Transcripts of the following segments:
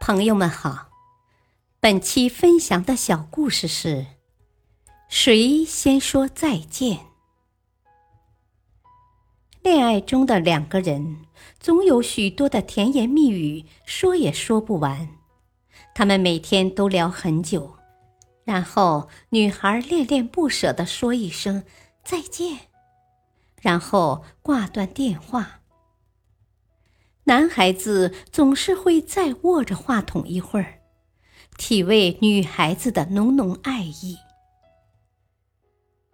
朋友们好，本期分享的小故事是：谁先说再见？恋爱中的两个人，总有许多的甜言蜜语，说也说不完。他们每天都聊很久，然后女孩恋恋不舍地说一声再见，然后挂断电话。男孩子总是会再握着话筒一会儿，体味女孩子的浓浓爱意。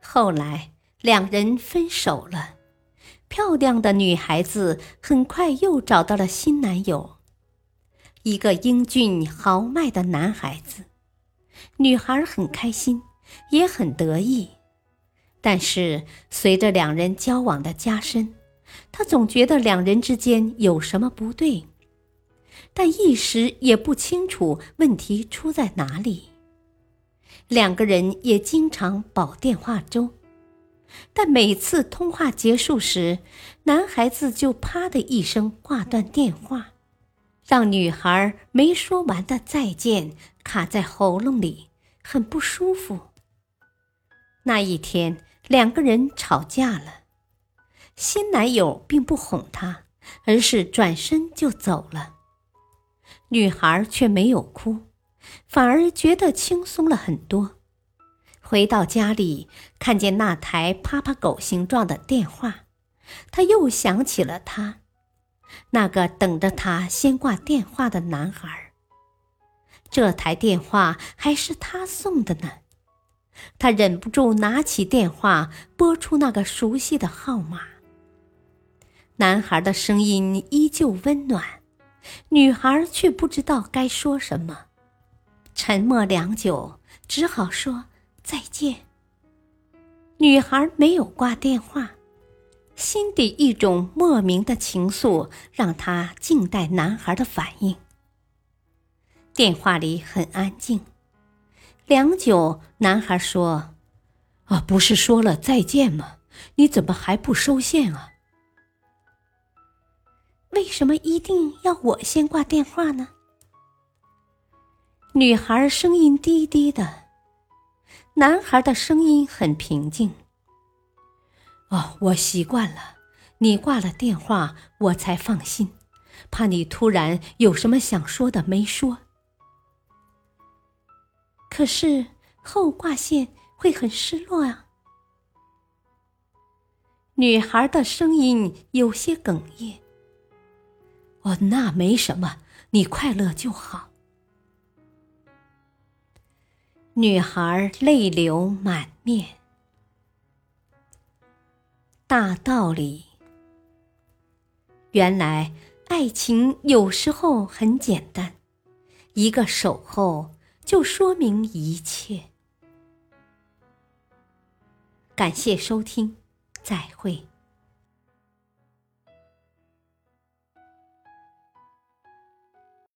后来两人分手了，漂亮的女孩子很快又找到了新男友，一个英俊豪迈的男孩子。女孩很开心，也很得意，但是随着两人交往的加深。他总觉得两人之间有什么不对，但一时也不清楚问题出在哪里。两个人也经常煲电话粥，但每次通话结束时，男孩子就啪的一声挂断电话，让女孩没说完的再见卡在喉咙里，很不舒服。那一天，两个人吵架了。新男友并不哄她，而是转身就走了。女孩却没有哭，反而觉得轻松了很多。回到家里，看见那台趴趴狗形状的电话，她又想起了他，那个等着她先挂电话的男孩。这台电话还是他送的呢。她忍不住拿起电话，拨出那个熟悉的号码。男孩的声音依旧温暖，女孩却不知道该说什么，沉默良久，只好说再见。女孩没有挂电话，心底一种莫名的情愫让她静待男孩的反应。电话里很安静，良久，男孩说：“啊，不是说了再见吗？你怎么还不收线啊？”为什么一定要我先挂电话呢？女孩声音低低的，男孩的声音很平静。哦，我习惯了，你挂了电话，我才放心，怕你突然有什么想说的没说。可是后挂线会很失落啊。女孩的声音有些哽咽。哦，那没什么，你快乐就好。女孩泪流满面。大道理，原来爱情有时候很简单，一个守候就说明一切。感谢收听，再会。